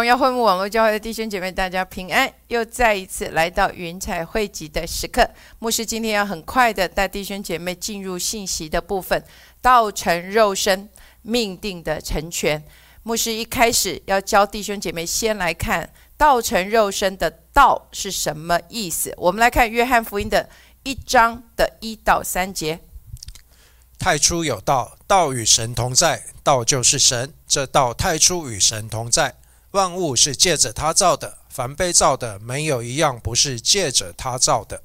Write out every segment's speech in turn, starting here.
荣耀会幕网络教会的弟兄姐妹，大家平安！又再一次来到云彩汇集的时刻。牧师今天要很快的带弟兄姐妹进入信息的部分，道成肉身，命定的成全。牧师一开始要教弟兄姐妹先来看道成肉身的“道”是什么意思。我们来看约翰福音的一章的一到三节：太初有道，道与神同在，道就是神。这道太初与神同在。万物是借着他造的，凡被造的，没有一样不是借着他造的。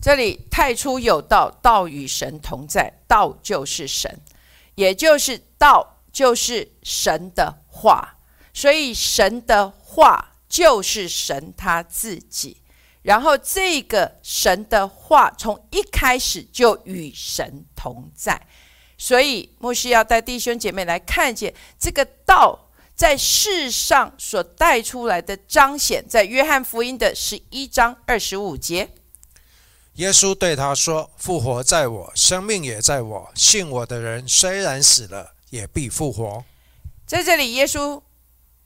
这里太初有道，道与神同在，道就是神，也就是道就是神的话，所以神的话就是神他自己。然后这个神的话从一开始就与神同在，所以牧师要带弟兄姐妹来看见这个道。在世上所带出来的彰显，在约翰福音的十一章二十五节，耶稣对他说：“复活在我，生命也在我。信我的人，虽然死了，也必复活。”在这里，耶稣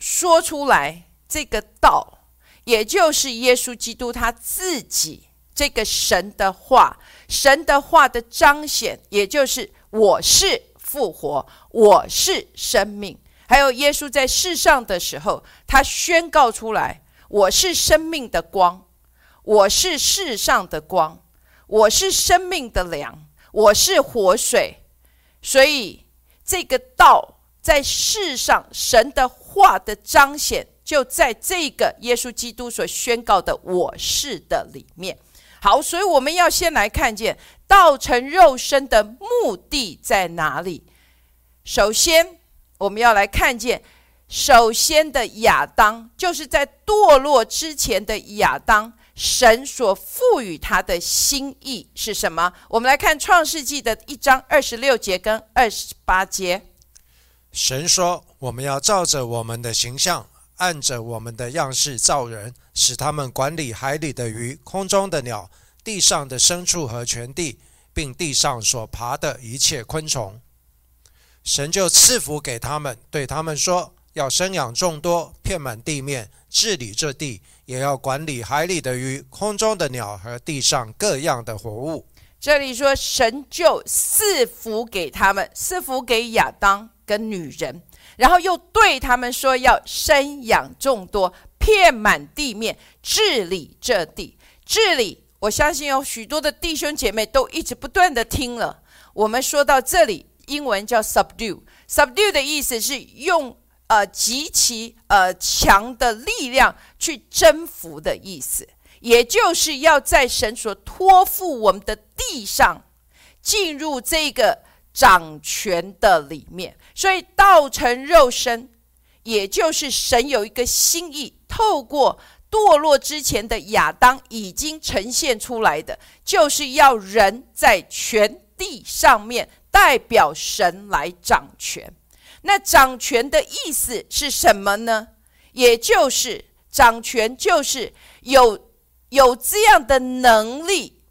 说出来这个道，也就是耶稣基督他自己这个神的话，神的话的彰显，也就是我是复活，我是生命。还有耶稣在世上的时候，他宣告出来：“我是生命的光，我是世上的光，我是生命的粮，我是活水。”所以这个道在世上神的话的彰显，就在这个耶稣基督所宣告的“我是”的里面。好，所以我们要先来看见道成肉身的目的在哪里。首先。我们要来看见，首先的亚当，就是在堕落之前的亚当，神所赋予他的心意是什么？我们来看创世纪的一章二十六节跟二十八节。神说：“我们要照着我们的形象，按着我们的样式造人，使他们管理海里的鱼、空中的鸟、地上的牲畜和全地，并地上所爬的一切昆虫。”神就赐福给他们，对他们说：“要生养众多，遍满地面，治理这地，也要管理海里的鱼、空中的鸟和地上各样的活物。”这里说，神就赐福给他们，赐福给亚当跟女人，然后又对他们说：“要生养众多，遍满地面，治理这地。”治理，我相信有许多的弟兄姐妹都一直不断的听了。我们说到这里。英文叫 subdue，subdue 的意思是用呃极其呃强的力量去征服的意思，也就是要在神所托付我们的地上进入这个掌权的里面。所以道成肉身，也就是神有一个心意，透过堕落之前的亚当已经呈现出来的，就是要人在全地上面。代表神来掌权，那掌权的意思是什么呢？也就是掌权就是有有这样的能力，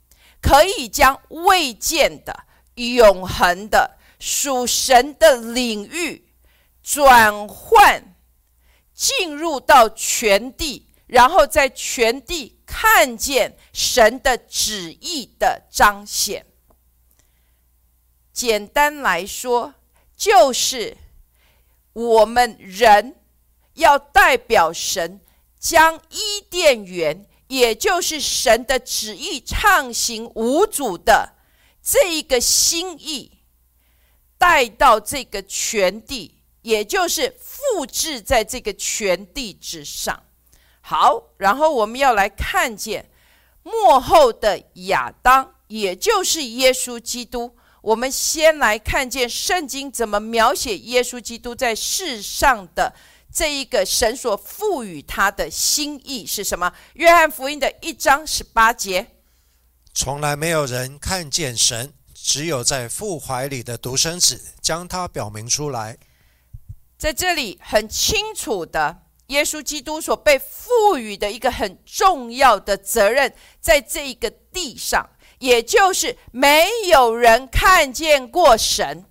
可以将未见的、永恒的属神的领域转换进入到全地，然后在全地看见神的旨意的彰显。简单来说，就是我们人要代表神，将伊甸园，也就是神的旨意畅行无阻的这一个心意，带到这个全地，也就是复制在这个全地之上。好，然后我们要来看见幕后的亚当，也就是耶稣基督。我们先来看见圣经怎么描写耶稣基督在世上的这一个神所赋予他的心意是什么？约翰福音的一章十八节：从来没有人看见神，只有在父怀里的独生子将他表明出来。在这里很清楚的，耶稣基督所被赋予的一个很重要的责任，在这一个地上。也就是没有人看见过神，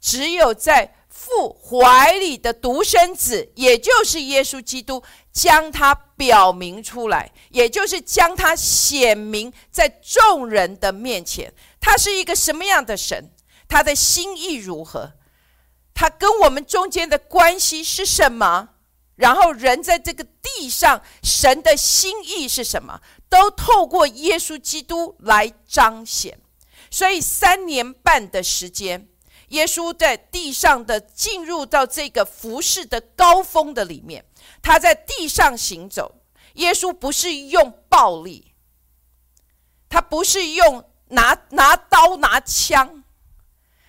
只有在父怀里的独生子，也就是耶稣基督，将他表明出来，也就是将他显明在众人的面前。他是一个什么样的神？他的心意如何？他跟我们中间的关系是什么？然后人在这个地上，神的心意是什么？都透过耶稣基督来彰显。所以三年半的时间。耶稣在地上的进入到这个服饰的高峰的里面，他在地上行走。耶稣不是用暴力，他不是用拿拿刀拿枪，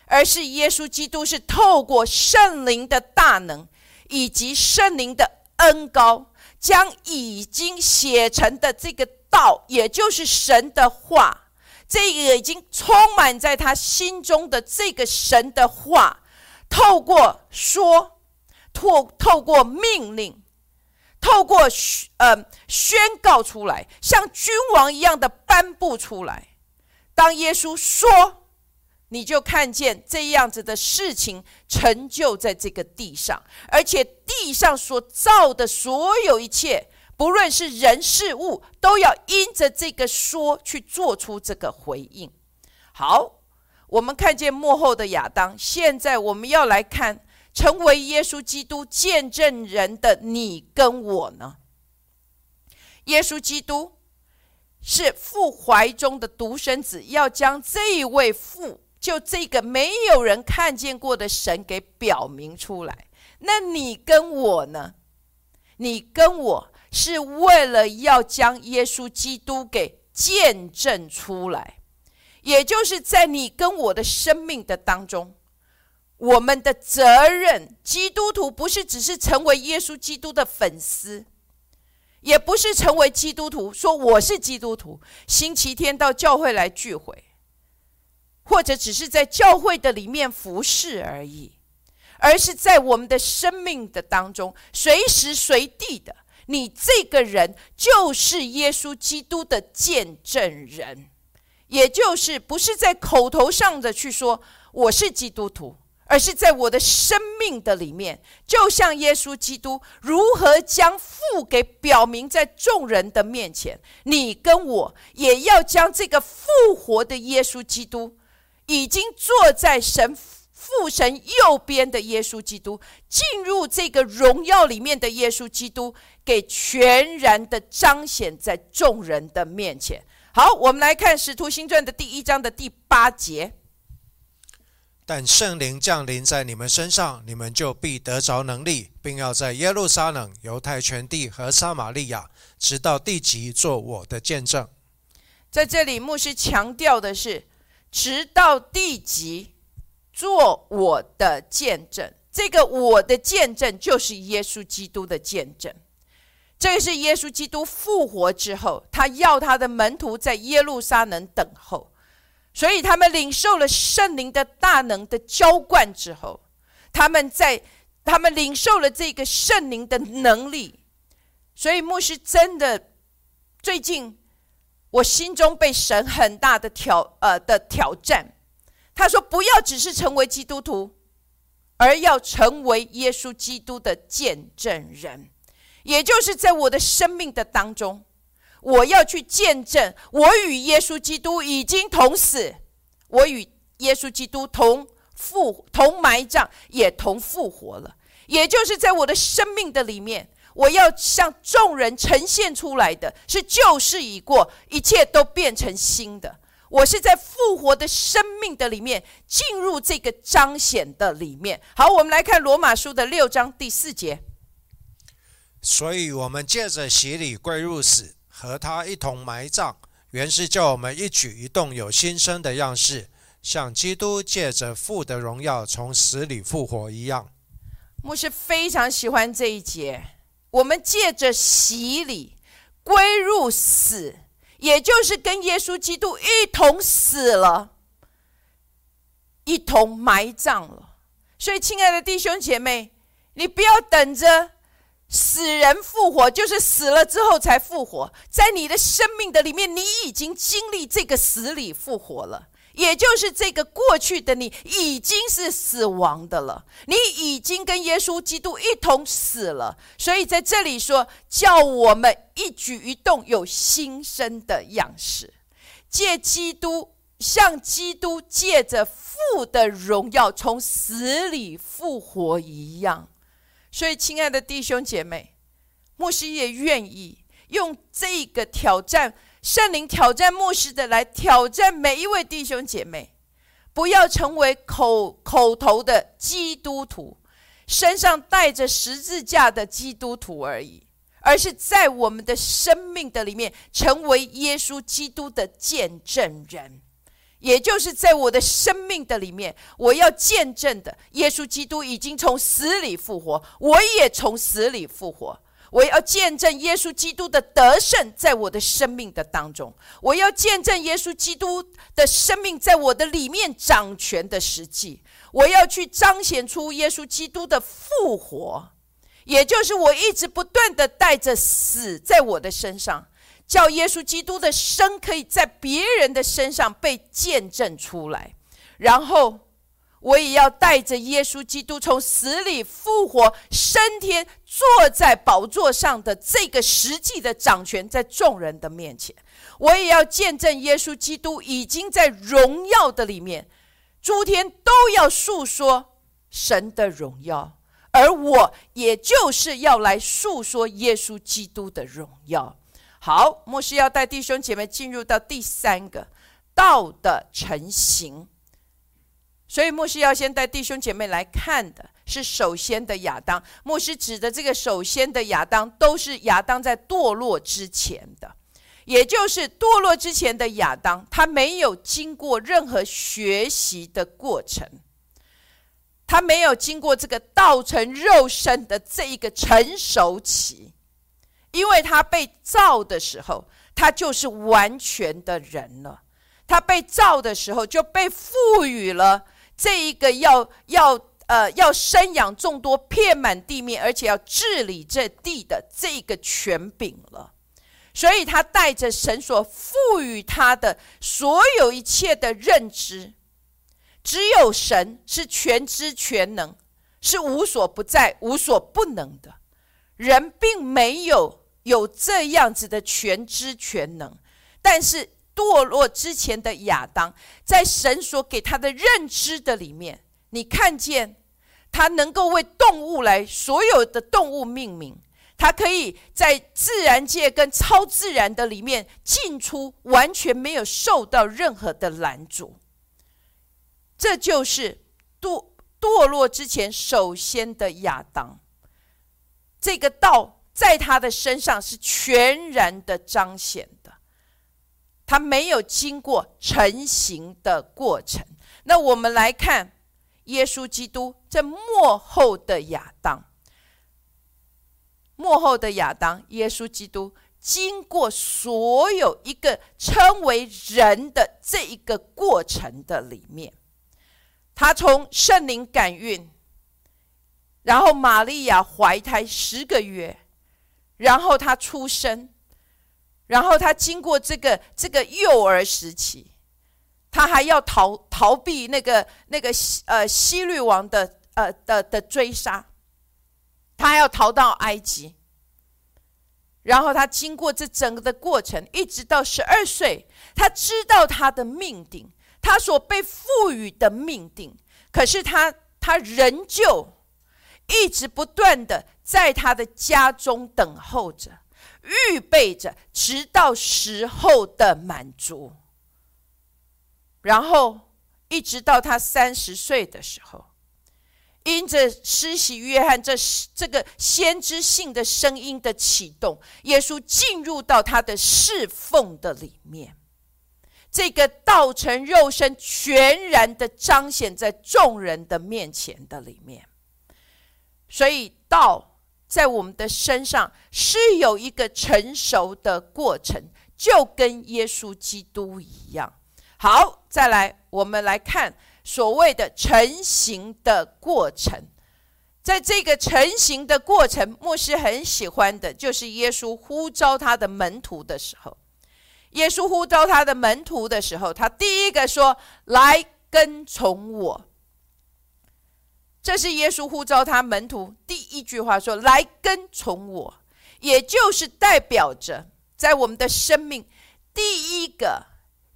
而是耶稣基督是透过圣灵的大能以及圣灵的恩高，将已经写成的这个道，也就是神的话。这个已经充满在他心中的这个神的话，透过说，透透过命令，透过宣呃宣告出来，像君王一样的颁布出来。当耶稣说，你就看见这样子的事情成就在这个地上，而且地上所造的所有一切。不论是人事物，都要因着这个说去做出这个回应。好，我们看见幕后的亚当，现在我们要来看成为耶稣基督见证人的你跟我呢？耶稣基督是父怀中的独生子，要将这位父，就这个没有人看见过的神给表明出来。那你跟我呢？你跟我。是为了要将耶稣基督给见证出来，也就是在你跟我的生命的当中，我们的责任，基督徒不是只是成为耶稣基督的粉丝，也不是成为基督徒说我是基督徒，星期天到教会来聚会，或者只是在教会的里面服侍而已，而是在我们的生命的当中，随时随地的。你这个人就是耶稣基督的见证人，也就是不是在口头上的去说我是基督徒，而是在我的生命的里面，就像耶稣基督如何将父给表明在众人的面前，你跟我也要将这个复活的耶稣基督，已经坐在神。父神右边的耶稣基督进入这个荣耀里面的耶稣基督，给全然的彰显在众人的面前。好，我们来看《使徒行传》的第一章的第八节。但圣灵降临在你们身上，你们就必得着能力，并要在耶路撒冷、犹太全地和撒玛利亚，直到地极，做我的见证。在这里，牧师强调的是，直到地极。做我的见证，这个我的见证就是耶稣基督的见证。这个是耶稣基督复活之后，他要他的门徒在耶路撒冷等候，所以他们领受了圣灵的大能的浇灌之后，他们在他们领受了这个圣灵的能力，所以牧师真的最近我心中被神很大的挑呃的挑战。他说：“不要只是成为基督徒，而要成为耶稣基督的见证人，也就是在我的生命的当中，我要去见证我与耶稣基督已经同死，我与耶稣基督同复同埋葬，也同复活了。也就是在我的生命的里面，我要向众人呈现出来的是旧事已过，一切都变成新的。”我是在复活的生命的里面进入这个彰显的里面。好，我们来看罗马书的六章第四节。所以，我们借着洗礼归入死，和他一同埋葬，原是叫我们一举一动有新生的样式，像基督借着父的荣耀从死里复活一样。牧师非常喜欢这一节。我们借着洗礼归入死。也就是跟耶稣基督一同死了，一同埋葬了。所以，亲爱的弟兄姐妹，你不要等着死人复活，就是死了之后才复活。在你的生命的里面，你已经经历这个死里复活了。也就是这个过去的你已经是死亡的了，你已经跟耶稣基督一同死了。所以在这里说，叫我们一举一动有新生的样式，借基督。像基督借着父的荣耀从死里复活一样，所以，亲爱的弟兄姐妹，牧师也愿意用这个挑战圣灵挑战牧师的来挑战每一位弟兄姐妹，不要成为口口头的基督徒，身上带着十字架的基督徒而已，而是在我们的生命的里面成为耶稣基督的见证人。也就是在我的生命的里面，我要见证的，耶稣基督已经从死里复活，我也从死里复活。我要见证耶稣基督的得胜在我的生命的当中，我要见证耶稣基督的生命在我的里面掌权的实际。我要去彰显出耶稣基督的复活，也就是我一直不断的带着死在我的身上。叫耶稣基督的生可以在别人的身上被见证出来，然后我也要带着耶稣基督从死里复活升天，坐在宝座上的这个实际的掌权，在众人的面前，我也要见证耶稣基督已经在荣耀的里面，诸天都要诉说神的荣耀，而我也就是要来诉说耶稣基督的荣耀。好，牧师要带弟兄姐妹进入到第三个道的成型，所以牧师要先带弟兄姐妹来看的是首先的亚当。牧师指的这个首先的亚当，都是亚当在堕落之前的，也就是堕落之前的亚当，他没有经过任何学习的过程，他没有经过这个道成肉身的这一个成熟期。因为他被造的时候，他就是完全的人了。他被造的时候，就被赋予了这一个要要呃要生养众多、遍满地面，而且要治理这地的这个权柄了。所以，他带着神所赋予他的所有一切的认知，只有神是全知全能，是无所不在、无所不能的。人并没有。有这样子的全知全能，但是堕落之前的亚当，在神所给他的认知的里面，你看见他能够为动物来所有的动物命名，他可以在自然界跟超自然的里面进出，完全没有受到任何的拦阻。这就是堕堕落之前首先的亚当，这个道。在他的身上是全然的彰显他没有经过成型的过程。那我们来看耶稣基督这幕后的亚当，幕后的亚当，耶稣基督经过所有一个称为人的这一个过程的里面，他从圣灵感孕，然后玛利亚怀胎十个月。然后他出生，然后他经过这个这个幼儿时期，他还要逃逃避那个那个呃希律王的呃的的追杀，他要逃到埃及。然后他经过这整个的过程，一直到十二岁，他知道他的命定，他所被赋予的命定，可是他他仍旧一直不断的。在他的家中等候着，预备着，直到时候的满足。然后一直到他三十岁的时候，因着施洗约翰这这个先知性的声音的启动，耶稣进入到他的侍奉的里面，这个道成肉身，全然的彰显在众人的面前的里面。所以道。在我们的身上是有一个成熟的过程，就跟耶稣基督一样。好，再来，我们来看所谓的成型的过程。在这个成型的过程，牧师很喜欢的就是耶稣呼召他的门徒的时候，耶稣呼召他的门徒的时候，他第一个说：“来跟从我。”这是耶稣呼召他门徒第一句话说：“来跟从我。”也就是代表着，在我们的生命第一个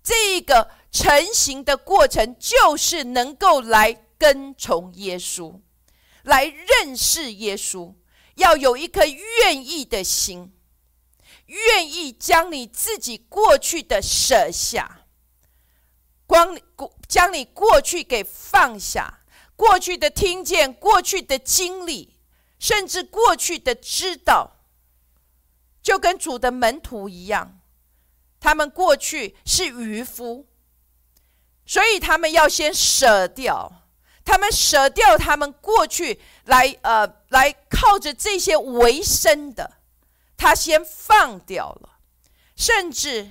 这一个成型的过程，就是能够来跟从耶稣，来认识耶稣，要有一颗愿意的心。愿意将你自己过去的舍下，光过将你过去给放下，过去的听见，过去的经历，甚至过去的知道，就跟主的门徒一样，他们过去是渔夫，所以他们要先舍掉，他们舍掉他们过去来呃来靠着这些为生的。他先放掉了，甚至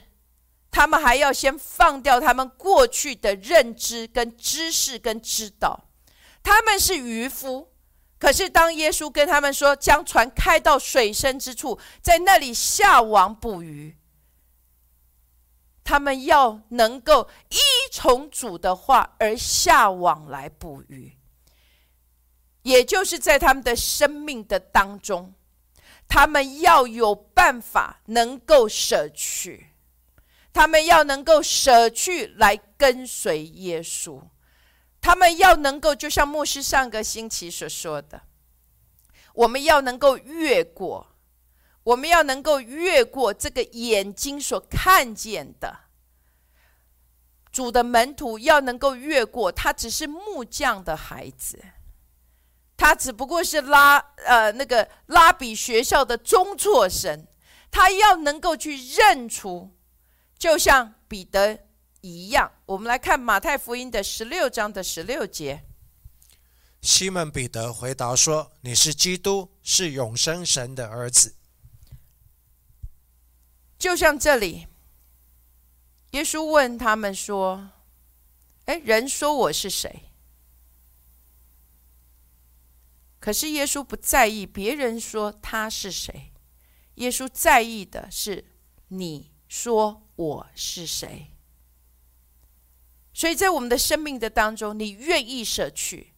他们还要先放掉他们过去的认知、跟知识、跟知道。他们是渔夫，可是当耶稣跟他们说将船开到水深之处，在那里下网捕鱼，他们要能够依从主的话而下网来捕鱼，也就是在他们的生命的当中。他们要有办法能够舍去，他们要能够舍去来跟随耶稣，他们要能够就像牧师上个星期所说的，我们要能够越过，我们要能够越过这个眼睛所看见的主的门徒，要能够越过，他只是木匠的孩子。他只不过是拉呃那个拉比学校的中辍生，他要能够去认出，就像彼得一样。我们来看马太福音的十六章的十六节。西门彼得回答说：“你是基督，是永生神的儿子。”就像这里，耶稣问他们说：“哎，人说我是谁？”可是耶稣不在意别人说他是谁，耶稣在意的是你说我是谁。所以在我们的生命的当中，你愿意舍去，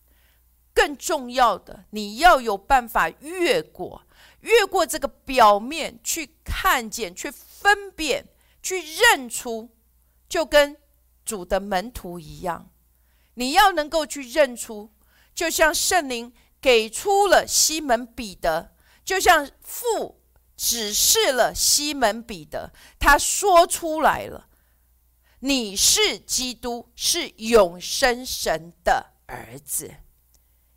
更重要的，你要有办法越过，越过这个表面去看见，去分辨，去认出，就跟主的门徒一样，你要能够去认出，就像圣灵。给出了西门彼得，就像父指示了西门彼得，他说出来了：“你是基督，是永生神的儿子。”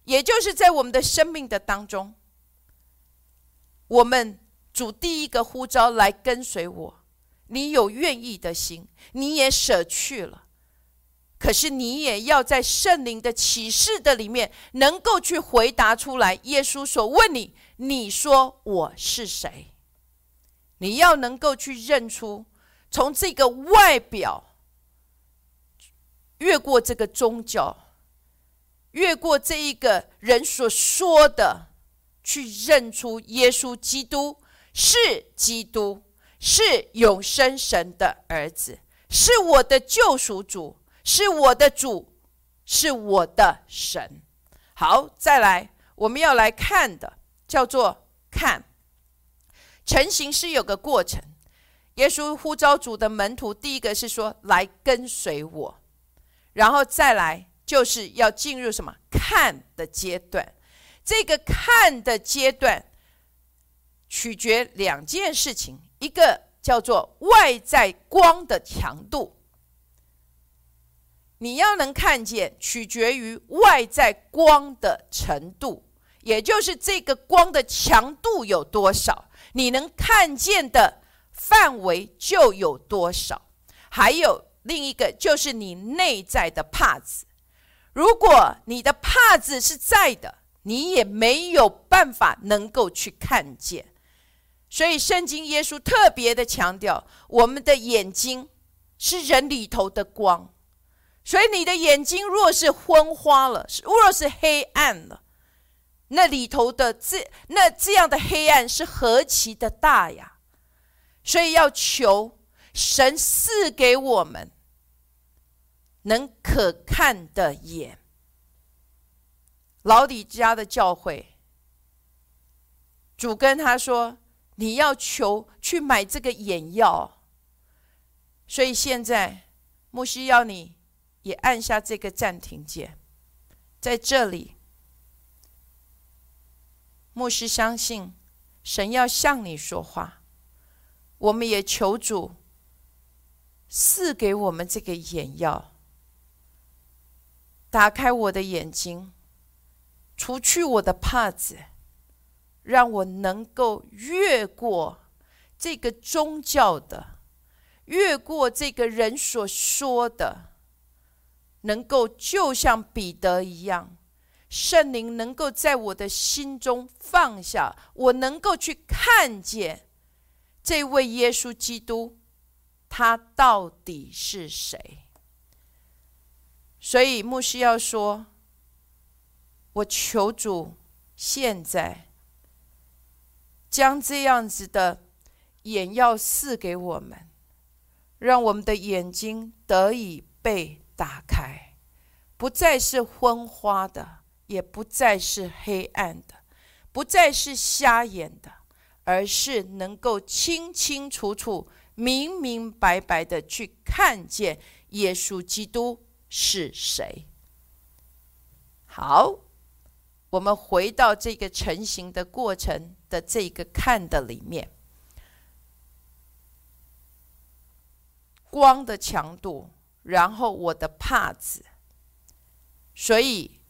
也就是在我们的生命的当中，我们主第一个呼召来跟随我，你有愿意的心，你也舍去了。可是你也要在圣灵的启示的里面，能够去回答出来。耶稣所问你，你说我是谁？你要能够去认出，从这个外表越过这个宗教，越过这一个人所说的，去认出耶稣基督是基督，是永生神的儿子，是我的救赎主。是我的主，是我的神。好，再来，我们要来看的叫做看成型是有个过程。耶稣呼召主的门徒，第一个是说来跟随我，然后再来就是要进入什么看的阶段。这个看的阶段取决两件事情，一个叫做外在光的强度。你要能看见，取决于外在光的程度，也就是这个光的强度有多少，你能看见的范围就有多少。还有另一个，就是你内在的帕子。如果你的帕子是在的，你也没有办法能够去看见。所以，圣经耶稣特别的强调，我们的眼睛是人里头的光。所以你的眼睛若是昏花了，若是黑暗了，那里头的这那这样的黑暗是何其的大呀！所以要求神赐给我们能可看的眼。老底家的教会，主跟他说：“你要求去买这个眼药。”所以现在牧师要你也按下这个暂停键，在这里，牧师相信神要向你说话，我们也求主赐给我们这个眼药，打开我的眼睛。除去我的帕子，让我能够越过这个宗教的，越过这个人所说的，能够就像彼得一样，圣灵能够在我的心中放下，我能够去看见这位耶稣基督，他到底是谁？所以牧师要说。我求主，现在将这样子的眼药赐给我们，让我们的眼睛得以被打开，不再是昏花的，也不再是黑暗的，不再是瞎眼的，而是能够清清楚楚、明明白白的去看见耶稣基督是谁。好。我们回到这个成型的过程的这个看的里面，光的强度，然后我的帕子，所以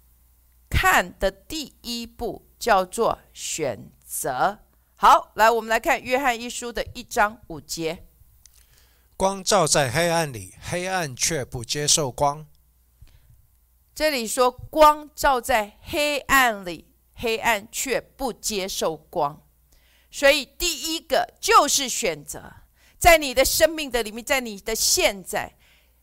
看的第一步叫做选择。好，来我们来看约翰一书的一章五节：光照在黑暗里，黑暗却不接受光。这里说光照在黑暗里，黑暗却不接受光，所以第一个就是选择，在你的生命的里面，在你的现在，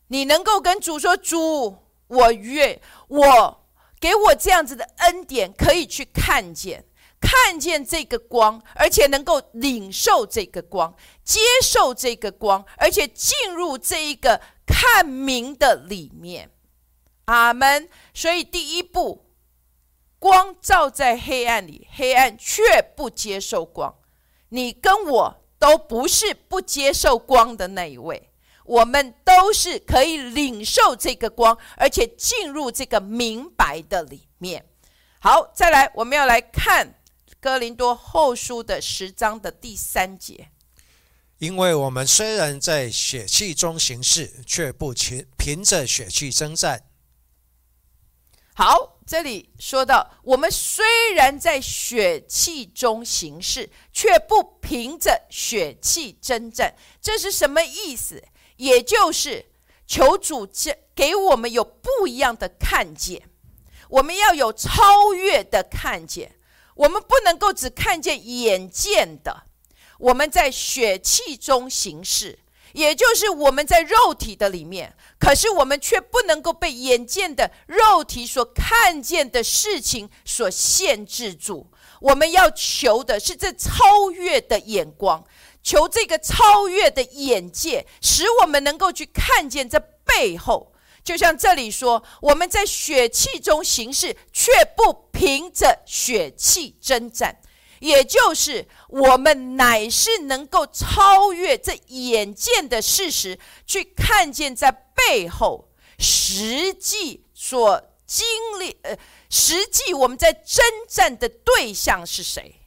你能够跟主说：“主，我愿我给我这样子的恩典，可以去看见，看见这个光，而且能够领受这个光，接受这个光，而且进入这一个看明的里面。”阿门。所以第一步，光照在黑暗里，黑暗却不接受光。你跟我都不是不接受光的那一位，我们都是可以领受这个光，而且进入这个明白的里面。好，再来，我们要来看哥林多后书的十章的第三节。因为我们虽然在血气中行事，却不凭凭着血气征战。好，这里说到，我们虽然在血气中行事，却不凭着血气征战。这是什么意思？也就是求主这给我们有不一样的看见，我们要有超越的看见，我们不能够只看见眼见的。我们在血气中行事。也就是我们在肉体的里面，可是我们却不能够被眼见的肉体所看见的事情所限制住。我们要求的是这超越的眼光，求这个超越的眼界，使我们能够去看见这背后。就像这里说，我们在血气中行事，却不凭着血气征战。也就是我们乃是能够超越这眼见的事实，去看见在背后实际所经历，呃，实际我们在征战的对象是谁？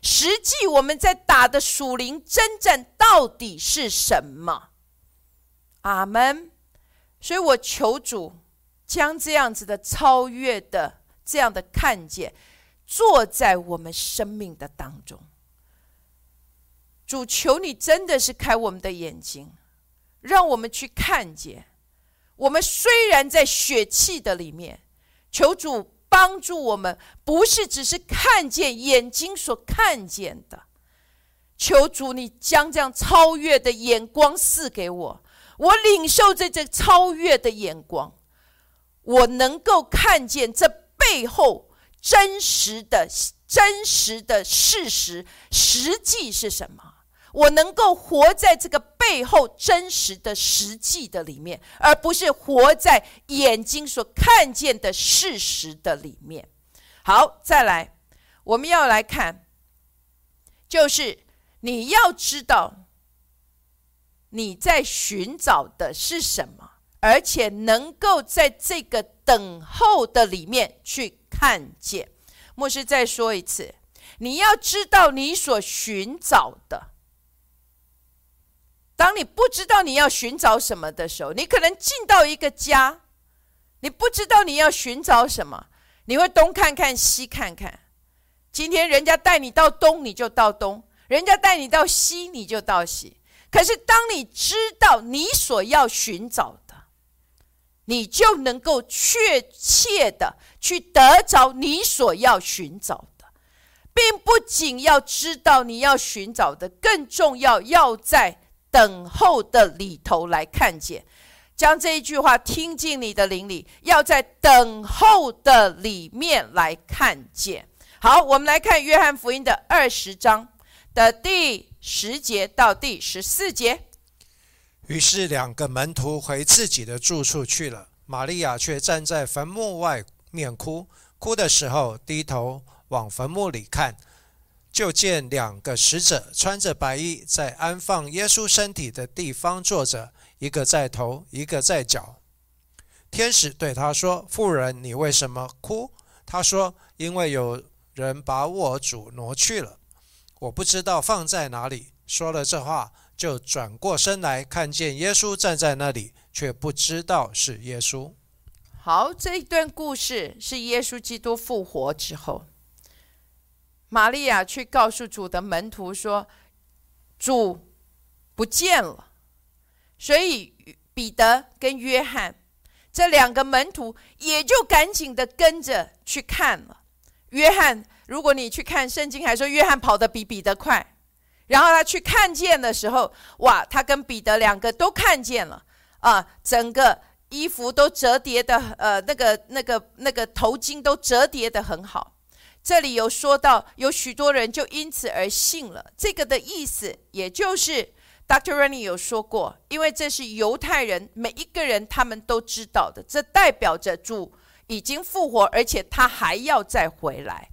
实际我们在打的属灵征战到底是什么？阿门。所以我求主将这样子的超越的这样的看见。坐在我们生命的当中，主求你真的是开我们的眼睛，让我们去看见。我们虽然在血气的里面，求主帮助我们，不是只是看见眼睛所看见的。求主你将这样超越的眼光赐给我，我领受这这超越的眼光，我能够看见这背后。真实的、真实的事实，实际是什么？我能够活在这个背后真实的实际的里面，而不是活在眼睛所看见的事实的里面。好，再来，我们要来看，就是你要知道你在寻找的是什么，而且能够在这个等候的里面去看见。牧师再说一次，你要知道你所寻找的。当你不知道你要寻找什么的时候，你可能进到一个家，你不知道你要寻找什么，你会东看看西看看。今天人家带你到东，你就到东；人家带你到西，你就到西。可是当你知道你所要寻找的，你就能够确切的去得着你所要寻找的，并不仅要知道你要寻找的，更重要要在。等候的里头来看见，将这一句话听进你的灵里，要在等候的里面来看见。好，我们来看约翰福音的二十章的第十节到第十四节。于是两个门徒回自己的住处去了，玛利亚却站在坟墓外面哭。哭的时候，低头往坟墓里看。就见两个使者穿着白衣，在安放耶稣身体的地方坐着，一个在头，一个在脚。天使对他说：“妇人，你为什么哭？”他说：“因为有人把我主挪去了，我不知道放在哪里。”说了这话，就转过身来，看见耶稣站在那里，却不知道是耶稣。好，这一段故事是耶稣基督复活之后。玛利亚去告诉主的门徒说：“主不见了。”所以彼得跟约翰这两个门徒也就赶紧的跟着去看了。约翰，如果你去看圣经，还说约翰跑得比彼得快。然后他去看见的时候，哇，他跟彼得两个都看见了啊，整个衣服都折叠的，呃，那个、那个、那个头巾都折叠的很好。这里有说到，有许多人就因此而信了。这个的意思，也就是 Dr. Rennie 有说过，因为这是犹太人每一个人他们都知道的，这代表着主已经复活，而且他还要再回来。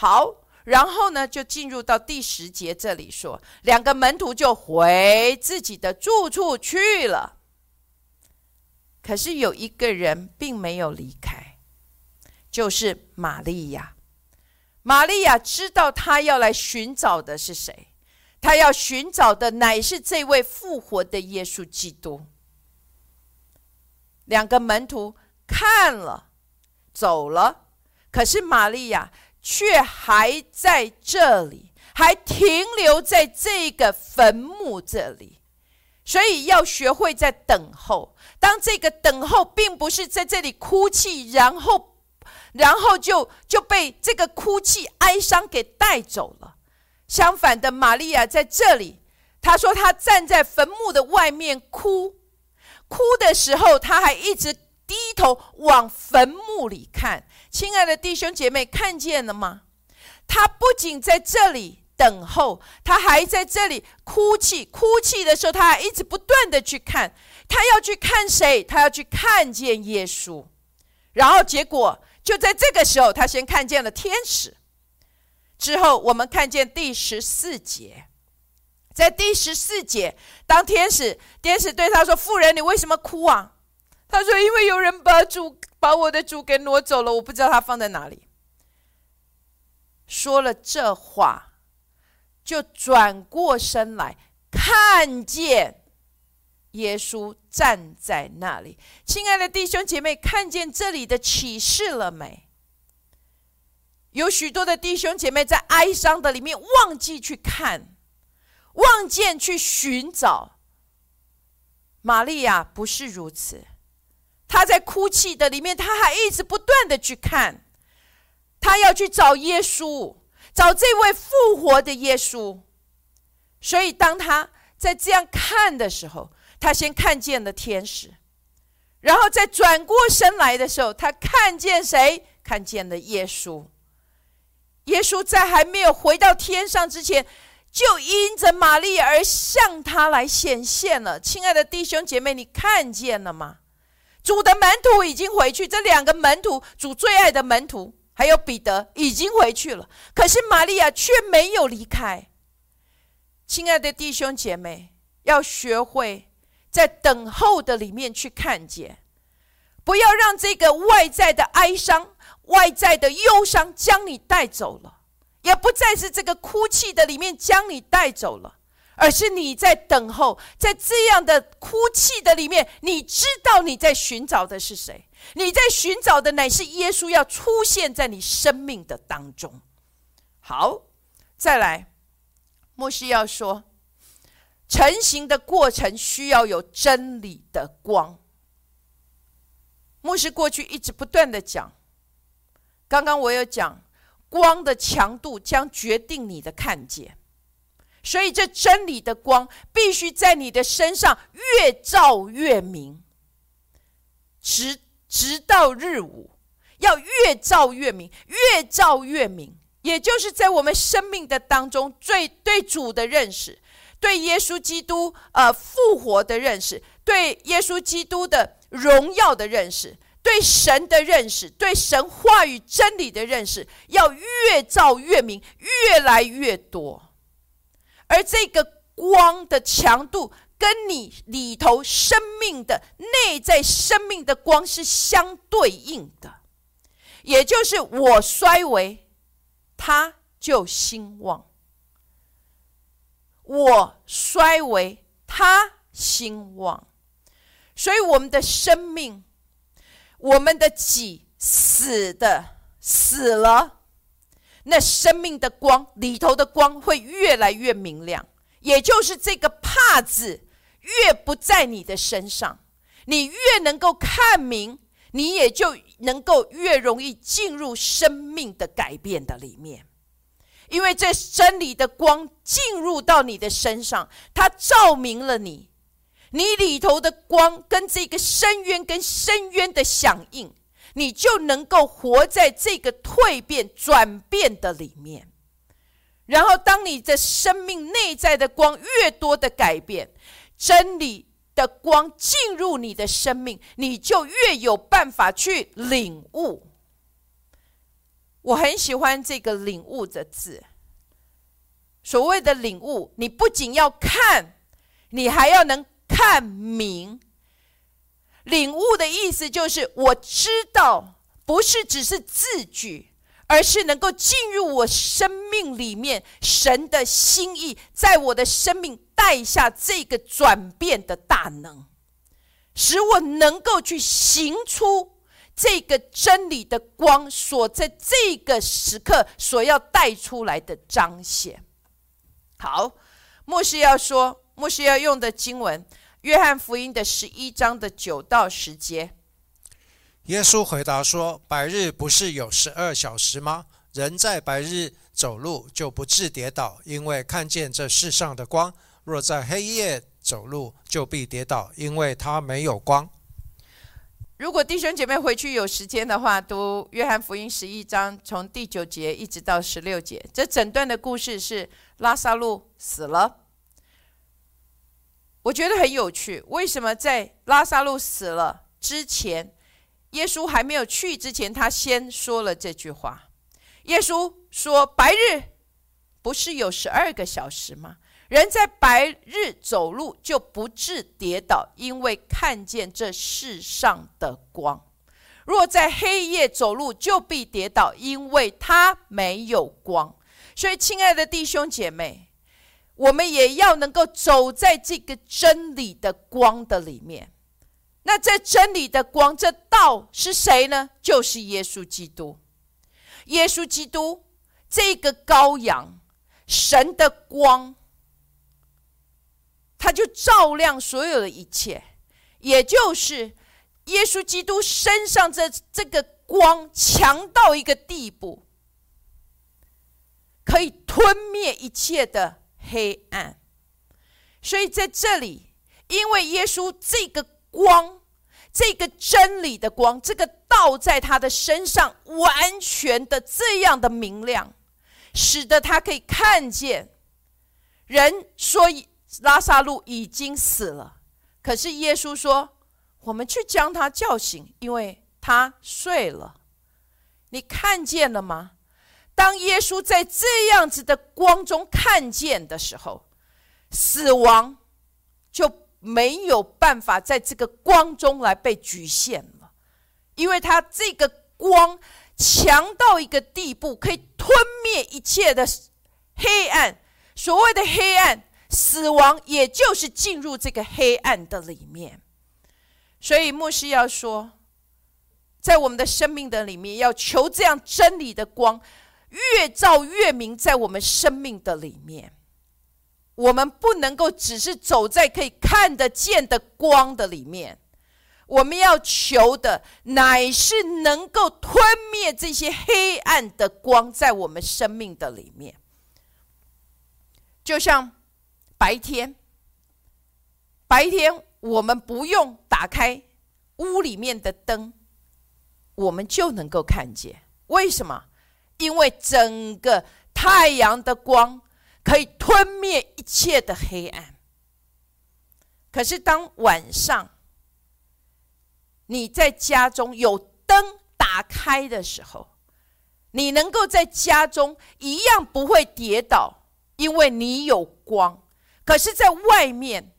好，然后呢，就进入到第十节这里说，两个门徒就回自己的住处去了。可是有一个人并没有离开，就是玛利亚。玛利亚知道，他要来寻找的是谁？他要寻找的乃是这位复活的耶稣基督。两个门徒看了，走了，可是玛利亚却还在这里，还停留在这个坟墓这里。所以要学会在等候。当这个等候，并不是在这里哭泣，然后。然后就就被这个哭泣、哀伤给带走了。相反的，玛利亚在这里，她说她站在坟墓的外面哭，哭的时候，她还一直低头往坟墓里看。亲爱的弟兄姐妹，看见了吗？他不仅在这里等候，他还在这里哭泣。哭泣的时候，他还一直不断的去看，他要去看谁？他要去看见耶稣。然后结果。就在这个时候，他先看见了天使。之后，我们看见第十四节，在第十四节，当天使天使对他说：“妇人，你为什么哭啊？”他说：“因为有人把主把我的主给挪走了，我不知道他放在哪里。”说了这话，就转过身来看见。耶稣站在那里，亲爱的弟兄姐妹，看见这里的启示了没？有许多的弟兄姐妹在哀伤的里面忘记去看，忘记去寻找。玛利亚不是如此，他在哭泣的里面，他还一直不断的去看，他要去找耶稣，找这位复活的耶稣。所以，当他在这样看的时候，他先看见了天使，然后再转过身来的时候，他看见谁？看见了耶稣。耶稣在还没有回到天上之前，就因着玛利亚而向他来显现了。亲爱的弟兄姐妹，你看见了吗？主的门徒已经回去，这两个门徒，主最爱的门徒，还有彼得已经回去了。可是玛利亚却没有离开。亲爱的弟兄姐妹，要学会在等候的里面去看见，不要让这个外在的哀伤、外在的忧伤将你带走了，也不再是这个哭泣的里面将你带走了。而是你在等候，在这样的哭泣的里面，你知道你在寻找的是谁？你在寻找的乃是耶稣要出现在你生命的当中。好，再来，牧师要说，成型的过程需要有真理的光。牧师过去一直不断的讲，刚刚我有讲，光的强度将决定你的看见。所以，这真理的光必须在你的身上越照越明，直直到日午，要越照越明，越照越明。也就是在我们生命的当中，最对主的认识，对耶稣基督呃复活的认识，对耶稣基督的荣耀的认识，对神的认识，对神话语真理的认识，要越照越明，越来越多。而这个光的强度，跟你里头生命的内在生命的光是相对应的，也就是我衰微，它就兴旺；我衰微，它兴旺。所以，我们的生命，我们的己死的死了。那生命的光里头的光会越来越明亮，也就是这个帕子越不在你的身上，你越能够看明，你也就能够越容易进入生命的改变的里面，因为这真理的光进入到你的身上，它照明了你，你里头的光跟这个深渊跟深渊的响应。你就能够活在这个蜕变、转变的里面。然后，当你的生命内在的光越多的改变，真理的光进入你的生命，你就越有办法去领悟。我很喜欢这个“领悟”的字。所谓的领悟，你不仅要看，你还要能看明。领悟的意思就是，我知道不是只是字句，而是能够进入我生命里面神的心意，在我的生命带下这个转变的大能，使我能够去行出这个真理的光所在这个时刻所要带出来的彰显。好，牧师要说，牧师要用的经文。约翰福音的十一章的九到十节，耶稣回答说：“白日不是有十二小时吗？人在白日走路就不致跌倒，因为看见这世上的光；若在黑夜走路，就必跌倒，因为他没有光。”如果弟兄姐妹回去有时间的话，读约翰福音十一章，从第九节一直到十六节，这整段的故事是拉萨路死了。我觉得很有趣，为什么在拉萨路死了之前，耶稣还没有去之前，他先说了这句话？耶稣说：“白日不是有十二个小时吗？人在白日走路就不致跌倒，因为看见这世上的光；若在黑夜走路，就必跌倒，因为他没有光。”所以，亲爱的弟兄姐妹。我们也要能够走在这个真理的光的里面。那这真理的光，这道是谁呢？就是耶稣基督。耶稣基督这个羔羊，神的光，他就照亮所有的一切。也就是耶稣基督身上这这个光强到一个地步，可以吞灭一切的。黑暗，所以在这里，因为耶稣这个光，这个真理的光，这个道在他的身上完全的这样的明亮，使得他可以看见人说拉萨路已经死了，可是耶稣说：“我们去将他叫醒，因为他睡了。”你看见了吗？当耶稣在这样子的光中看见的时候，死亡就没有办法在这个光中来被局限了，因为他这个光强到一个地步，可以吞灭一切的黑暗。所谓的黑暗，死亡也就是进入这个黑暗的里面。所以牧师要说。在我们的生命的里面，要求这样真理的光越照越明，在我们生命的里面，我们不能够只是走在可以看得见的光的里面，我们要求的乃是能够吞灭这些黑暗的光，在我们生命的里面，就像白天，白天我们不用打开屋里面的灯。我们就能够看见，为什么？因为整个太阳的光可以吞灭一切的黑暗。可是当晚上你在家中有灯打开的时候，你能够在家中一样不会跌倒，因为你有光。可是，在外面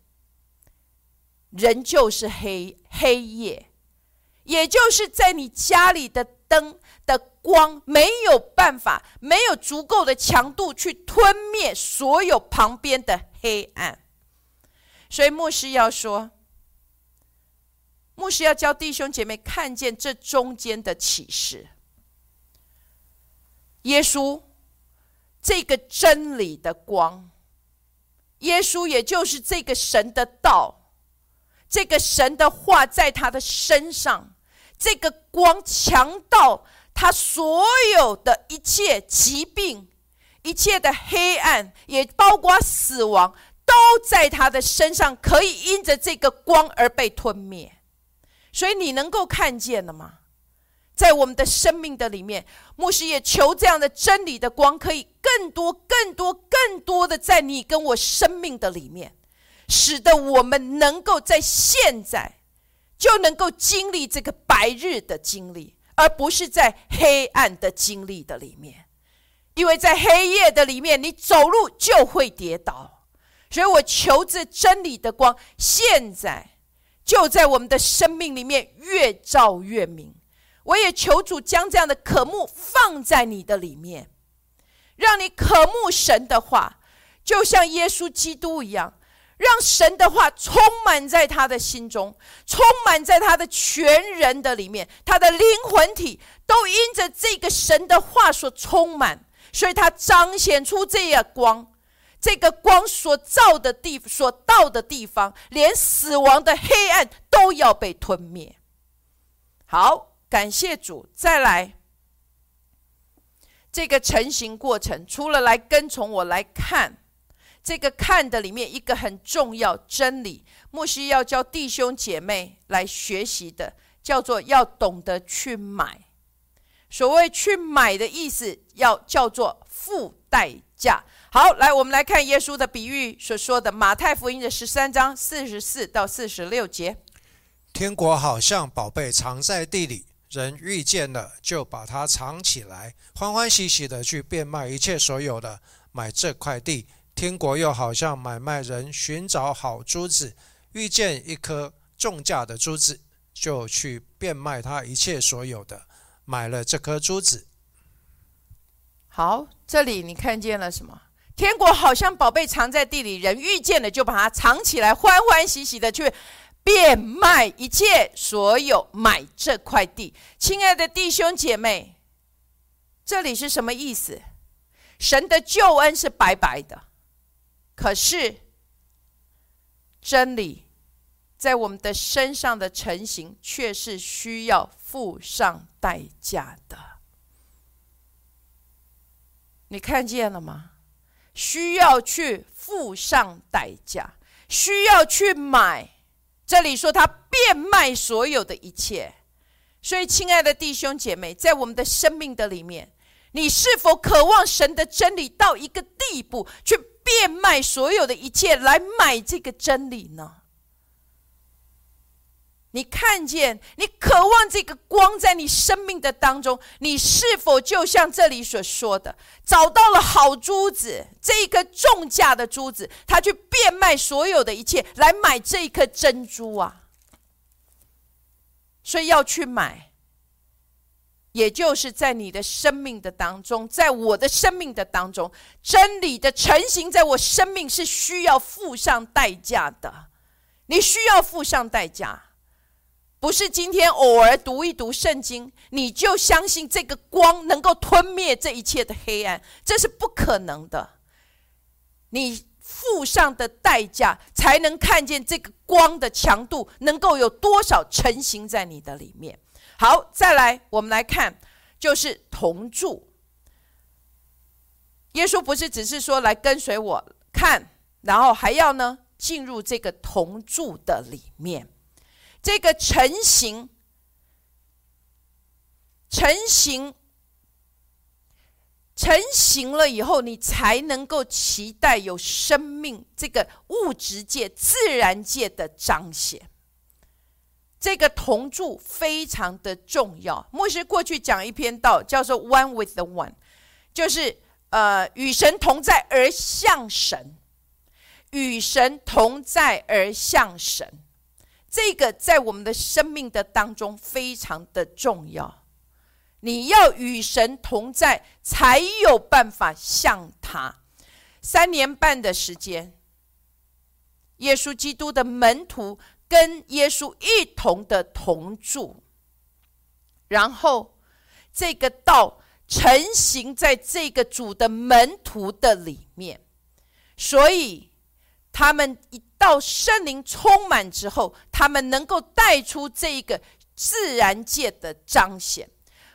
仍旧是黑黑夜。也就是在你家里的灯的光没有办法，没有足够的强度去吞灭所有旁边的黑暗，所以牧师要说，牧师要教弟兄姐妹看见这中间的启示。耶稣这个真理的光，耶稣也就是这个神的道，这个神的话在他的身上。这个光强到他所有的一切疾病、一切的黑暗，也包括死亡，都在他的身上可以因着这个光而被吞灭。所以你能够看见了吗？在我们的生命的里面，牧师也求这样的真理的光，可以更多、更多、更多的在你跟我生命的里面，使得我们能够在现在。就能够经历这个白日的经历，而不是在黑暗的经历的里面。因为在黑夜的里面，你走路就会跌倒。所以我求这真理的光，现在就在我们的生命里面越照越明。我也求主将这样的渴慕放在你的里面，让你渴慕神的话，就像耶稣基督一样。让神的话充满在他的心中，充满在他的全人的里面，他的灵魂体都因着这个神的话所充满，所以他彰显出这样光。这个光所照的地，所到的地方，连死亡的黑暗都要被吞灭。好，感谢主。再来，这个成型过程，除了来跟从我来看。这个看的里面一个很重要真理，牧师要教弟兄姐妹来学习的，叫做要懂得去买。所谓去买的意思，要叫做付代价。好，来我们来看耶稣的比喻所说的，马太福音的十三章四十四到四十六节。天国好像宝贝藏在地里，人遇见了就把它藏起来，欢欢喜喜的去变卖一切所有的，买这块地。天国又好像买卖人寻找好珠子，遇见一颗重价的珠子，就去变卖他一切所有的，买了这颗珠子。好，这里你看见了什么？天国好像宝贝藏在地里，人遇见了就把它藏起来，欢欢喜喜的去变卖一切所有，买这块地。亲爱的弟兄姐妹，这里是什么意思？神的救恩是白白的。可是，真理在我们的身上的成型，却是需要付上代价的。你看见了吗？需要去付上代价，需要去买。这里说他变卖所有的一切。所以，亲爱的弟兄姐妹，在我们的生命的里面，你是否渴望神的真理到一个地步去？变卖所有的一切来买这个真理呢？你看见，你渴望这个光在你生命的当中，你是否就像这里所说的，找到了好珠子，这一颗重价的珠子，他去变卖所有的一切来买这一颗珍珠啊？所以要去买，也就是在你的生命的当中，在我的生命的当中，真理的成型，在我生命是需要付上代价的，你需要付上代价。不是今天偶尔读一读圣经，你就相信这个光能够吞灭这一切的黑暗，这是不可能的。你付上的代价，才能看见这个光的强度能够有多少成型在你的里面。好，再来，我们来看，就是同住。耶稣不是只是说来跟随我看，然后还要呢进入这个同住的里面。这个成型，成型，成型了以后，你才能够期待有生命这个物质界、自然界的彰显。这个同住非常的重要。牧师过去讲一篇道，叫做 “One with the One”，就是呃，与神同在而像神，与神同在而像神。这个在我们的生命的当中非常的重要，你要与神同在，才有办法像他。三年半的时间，耶稣基督的门徒跟耶稣一同的同住，然后这个道成型在这个主的门徒的里面，所以他们一。到圣灵充满之后，他们能够带出这个自然界的彰显。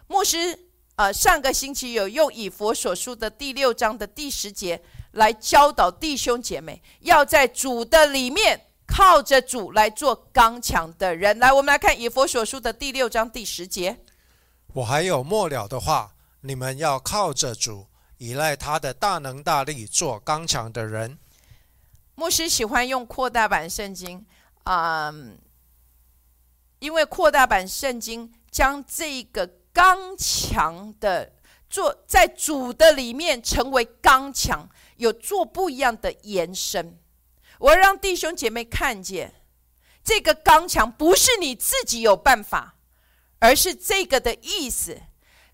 牧师，呃，上个星期有用以佛所书的第六章的第十节来教导弟兄姐妹，要在主的里面靠着主来做刚强的人。来，我们来看以佛所书的第六章第十节。我还有末了的话，你们要靠着主，依赖他的大能大力，做刚强的人。牧师喜欢用扩大版圣经，啊，因为扩大版圣经将这个刚强的做在主的里面成为刚强，有做不一样的延伸。我让弟兄姐妹看见，这个刚强不是你自己有办法，而是这个的意思。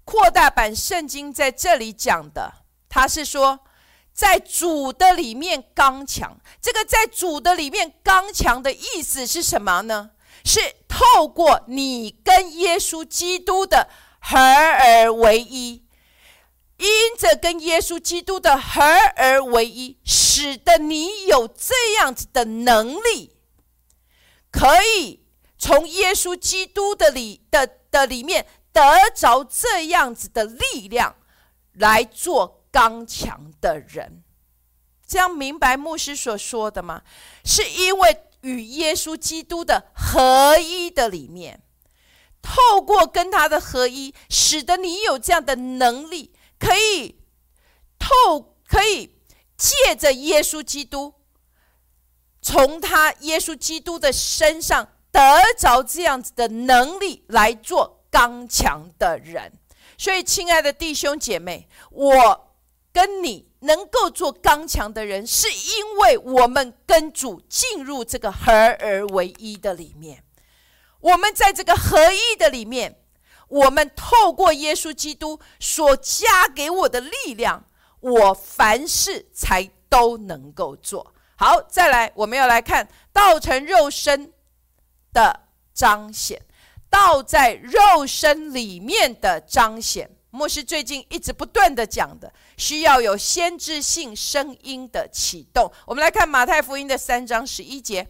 扩大版圣经在这里讲的，他是说。在主的里面刚强，这个在主的里面刚强的意思是什么呢？是透过你跟耶稣基督的合而为一，因着跟耶稣基督的合而为一，使得你有这样子的能力，可以从耶稣基督的里的的里面得着这样子的力量来做。刚强的人，这样明白牧师所说的吗？是因为与耶稣基督的合一的里面，透过跟他的合一，使得你有这样的能力，可以透可以借着耶稣基督，从他耶稣基督的身上得着这样子的能力来做刚强的人。所以，亲爱的弟兄姐妹，我。跟你能够做刚强的人，是因为我们跟主进入这个合而为一的里面。我们在这个合一的里面，我们透过耶稣基督所加给我的力量，我凡事才都能够做好。再来，我们要来看道成肉身的彰显，道在肉身里面的彰显。牧师最近一直不断的讲的，需要有先知性声音的启动。我们来看马太福音的三章十一节：“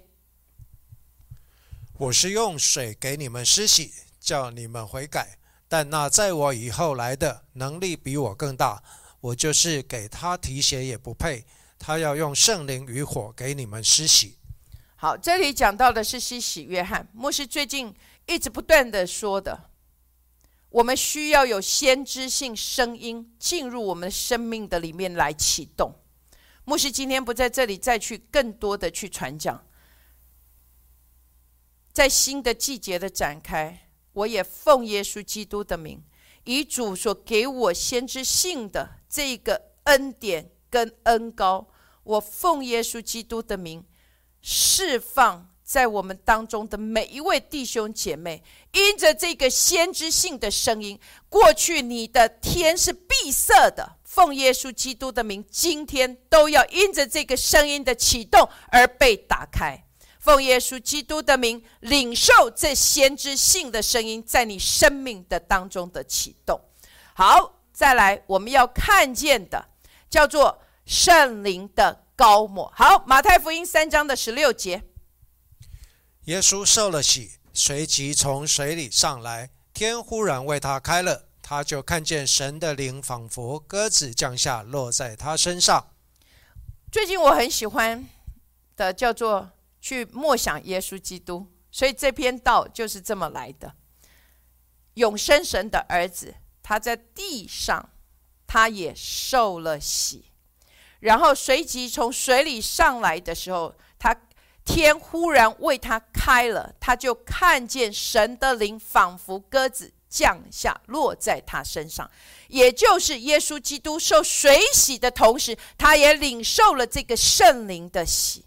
我是用水给你们施洗，叫你们悔改；但那在我以后来的，能力比我更大，我就是给他提鞋也不配。他要用圣灵与火给你们施洗。”好，这里讲到的是施洗约翰。牧师最近一直不断的说的。我们需要有先知性声音进入我们生命的里面来启动。牧师今天不在这里再去更多的去传讲，在新的季节的展开，我也奉耶稣基督的名，以主所给我先知性的这个恩典跟恩高，我奉耶稣基督的名释放。在我们当中的每一位弟兄姐妹，因着这个先知性的声音，过去你的天是闭塞的，奉耶稣基督的名，今天都要因着这个声音的启动而被打开。奉耶稣基督的名，领受这先知性的声音在你生命的当中的启动。好，再来我们要看见的叫做圣灵的高抹。好，马太福音三章的十六节。耶稣受了洗，随即从水里上来，天忽然为他开了，他就看见神的灵仿佛鸽子降下，落在他身上。最近我很喜欢的叫做去默想耶稣基督，所以这篇道就是这么来的。永生神的儿子，他在地上，他也受了洗，然后随即从水里上来的时候，他。天忽然为他开了，他就看见神的灵仿佛鸽子降下，落在他身上。也就是耶稣基督受水洗的同时，他也领受了这个圣灵的洗。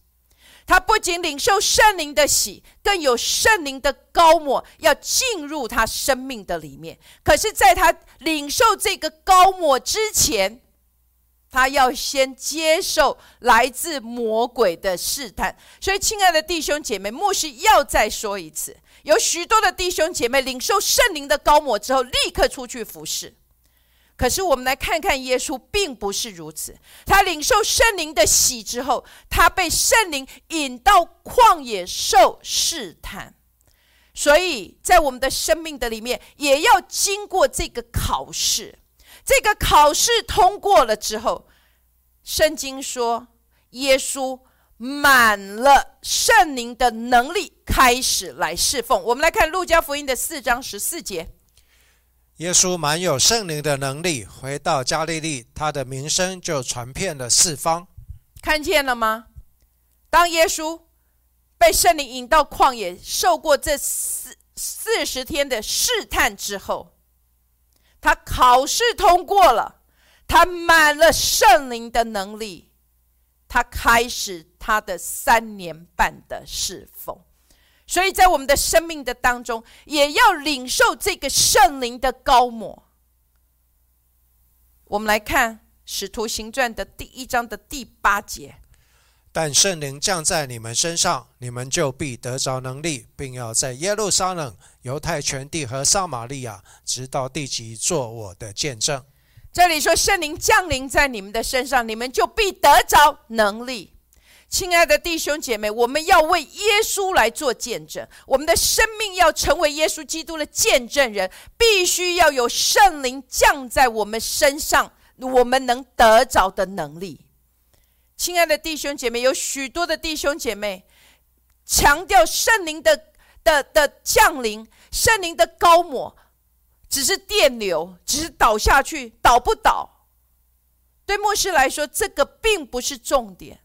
他不仅领受圣灵的洗，更有圣灵的高抹要进入他生命的里面。可是，在他领受这个高抹之前，他要先接受来自魔鬼的试探，所以，亲爱的弟兄姐妹，牧师要再说一次：有许多的弟兄姐妹领受圣灵的高抹之后，立刻出去服侍。可是，我们来看看耶稣，并不是如此。他领受圣灵的洗之后，他被圣灵引到旷野受试探，所以在我们的生命的里面，也要经过这个考试。这个考试通过了之后，圣经说，耶稣满了圣灵的能力，开始来侍奉。我们来看路加福音的四章十四节：耶稣满有圣灵的能力，回到加利利，他的名声就传遍了四方。看见了吗？当耶稣被圣灵引到旷野，受过这四四十天的试探之后。他考试通过了，他满了圣灵的能力，他开始他的三年半的侍奉。所以在我们的生命的当中，也要领受这个圣灵的高抹。我们来看《使徒行传》的第一章的第八节。但圣灵降在你们身上，你们就必得着能力，并要在耶路撒冷、犹太全地和撒玛利亚，直到地极，做我的见证。这里说圣灵降临在你们的身上，你们就必得着能力。亲爱的弟兄姐妹，我们要为耶稣来做见证，我们的生命要成为耶稣基督的见证人，必须要有圣灵降在我们身上，我们能得着的能力。亲爱的弟兄姐妹，有许多的弟兄姐妹强调圣灵的的的降临，圣灵的高抹只是电流，只是倒下去，倒不倒？对牧师来说，这个并不是重点。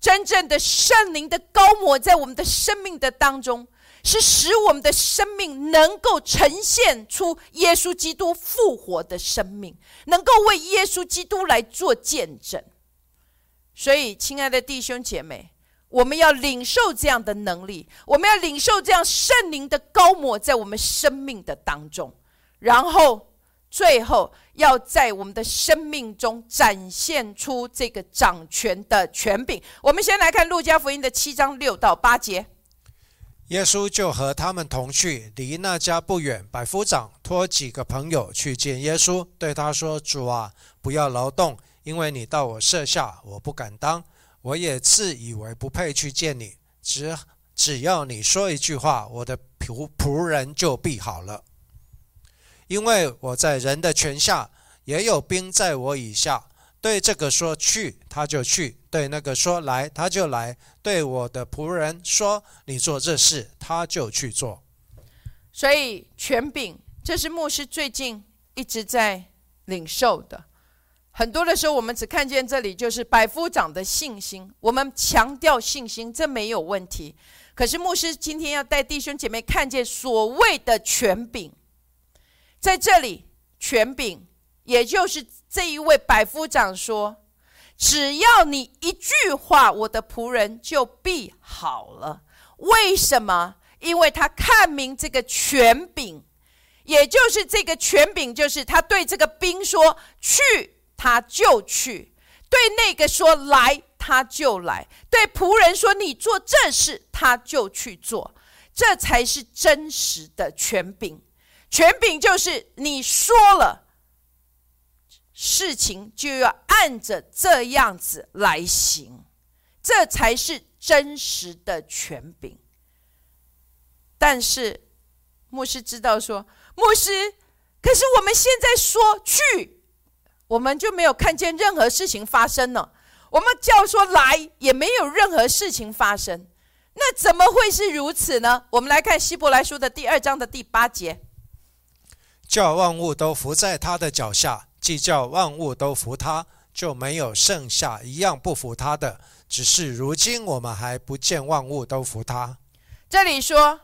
真正的圣灵的高抹在我们的生命的当中，是使我们的生命能够呈现出耶稣基督复活的生命，能够为耶稣基督来做见证。所以，亲爱的弟兄姐妹，我们要领受这样的能力，我们要领受这样圣灵的高抹在我们生命的当中，然后最后要在我们的生命中展现出这个掌权的权柄。我们先来看路加福音的七章六到八节，耶稣就和他们同去，离那家不远。百夫长托几个朋友去见耶稣，对他说：“主啊，不要劳动。”因为你到我舍下，我不敢当，我也自以为不配去见你。只只要你说一句话，我的仆仆人就必好了。因为我在人的权下，也有兵在我以下。对这个说去，他就去；对那个说来，他就来；对我的仆人说你做这事，他就去做。所以权柄，这是牧师最近一直在领受的。很多的时候，我们只看见这里就是百夫长的信心，我们强调信心，这没有问题。可是牧师今天要带弟兄姐妹看见所谓的权柄，在这里权柄，也就是这一位百夫长说：“只要你一句话，我的仆人就必好了。”为什么？因为他看明这个权柄，也就是这个权柄，就是他对这个兵说：“去。”他就去对那个说来，他就来；对仆人说你做这事，他就去做。这才是真实的权柄。权柄就是你说了，事情就要按着这样子来行，这才是真实的权柄。但是牧师知道说，牧师，可是我们现在说去。我们就没有看见任何事情发生呢。我们叫说来，也没有任何事情发生。那怎么会是如此呢？我们来看希伯来书的第二章的第八节：叫万物都伏在他的脚下，既叫万物都服他，就没有剩下一样不服他的。只是如今我们还不见万物都服他。这里说。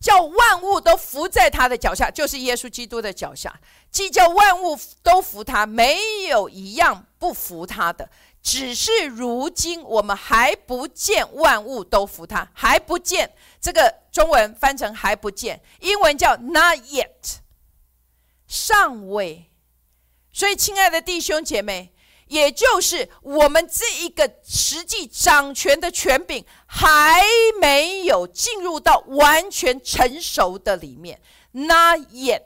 叫万物都伏在他的脚下，就是耶稣基督的脚下。既叫万物都服他，没有一样不服他的。只是如今我们还不见万物都服他，还不见。这个中文翻成还不见，英文叫 not yet，上位。所以，亲爱的弟兄姐妹。也就是我们这一个实际掌权的权柄还没有进入到完全成熟的里面，not yet，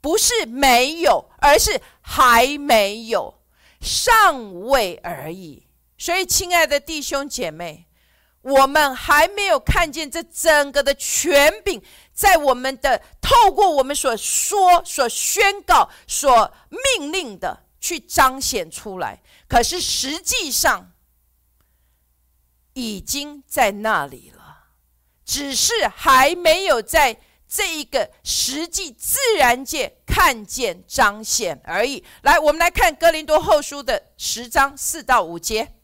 不是没有，而是还没有，上位而已。所以，亲爱的弟兄姐妹，我们还没有看见这整个的权柄在我们的透过我们所说、所宣告、所命令的。去彰显出来，可是实际上已经在那里了，只是还没有在这一个实际自然界看见彰显而已。来，我们来看哥林多后书的十章四到五节。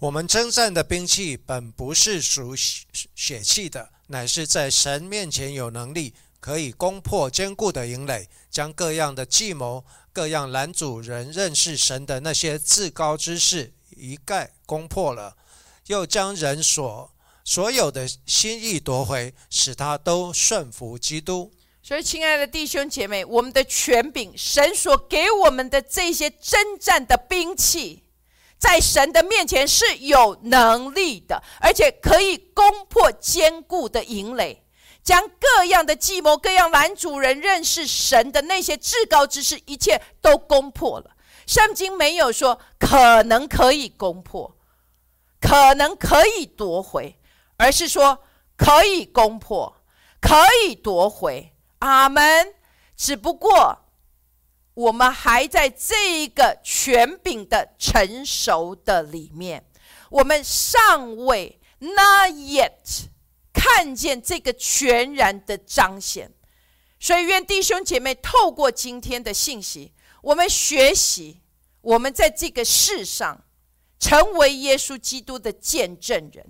我们征战的兵器本不是属血气的，乃是在神面前有能力，可以攻破坚固的营垒，将各样的计谋。各样男主人认识神的那些至高之事一概攻破了，又将人所所有的心意夺回，使他都顺服基督。所以，亲爱的弟兄姐妹，我们的权柄，神所给我们的这些征战的兵器，在神的面前是有能力的，而且可以攻破坚固的营垒。将各样的计谋、各样男主人认识神的那些至高之事，一切都攻破了。圣经没有说可能可以攻破，可能可以夺回，而是说可以攻破，可以夺回。阿门。只不过我们还在这个权柄的成熟的里面，我们尚未 not yet。看见这个全然的彰显，所以愿弟兄姐妹透过今天的信息，我们学习，我们在这个世上成为耶稣基督的见证人。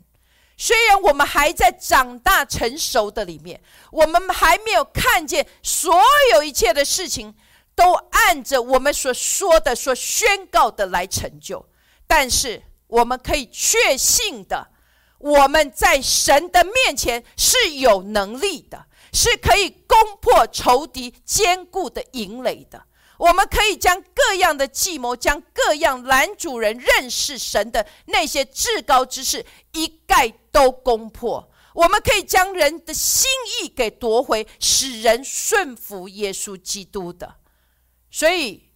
虽然我们还在长大成熟的里面，我们还没有看见所有一切的事情都按着我们所说的、所宣告的来成就，但是我们可以确信的。我们在神的面前是有能力的，是可以攻破仇敌坚固的营垒的。我们可以将各样的计谋，将各样男主人认识神的那些至高之事一概都攻破。我们可以将人的心意给夺回，使人顺服耶稣基督的。所以，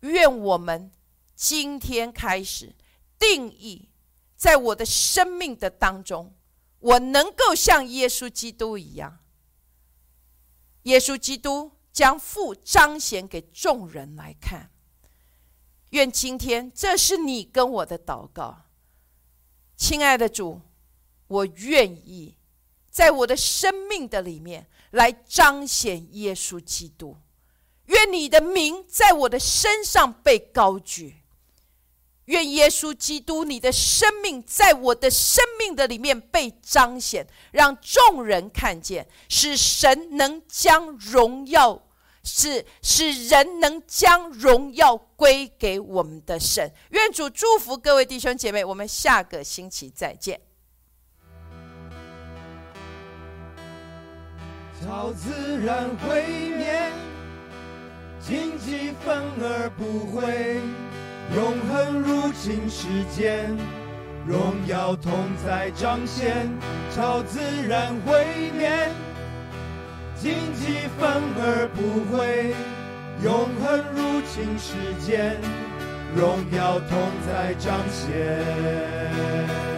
愿我们今天开始定义。在我的生命的当中，我能够像耶稣基督一样。耶稣基督将父彰显给众人来看。愿今天这是你跟我的祷告，亲爱的主，我愿意在我的生命的里面来彰显耶稣基督。愿你的名在我的身上被高举。愿耶稣基督，你的生命在我的生命的里面被彰显，让众人看见，使神能将荣耀，使使人能将荣耀归给我们的神。愿主祝福各位弟兄姐妹，我们下个星期再见。超自然会灭，荆棘反而不会。永恒入侵世间，荣耀同在彰显，超自然毁灭，荆棘反而不会。永恒入侵世间，荣耀同在彰显。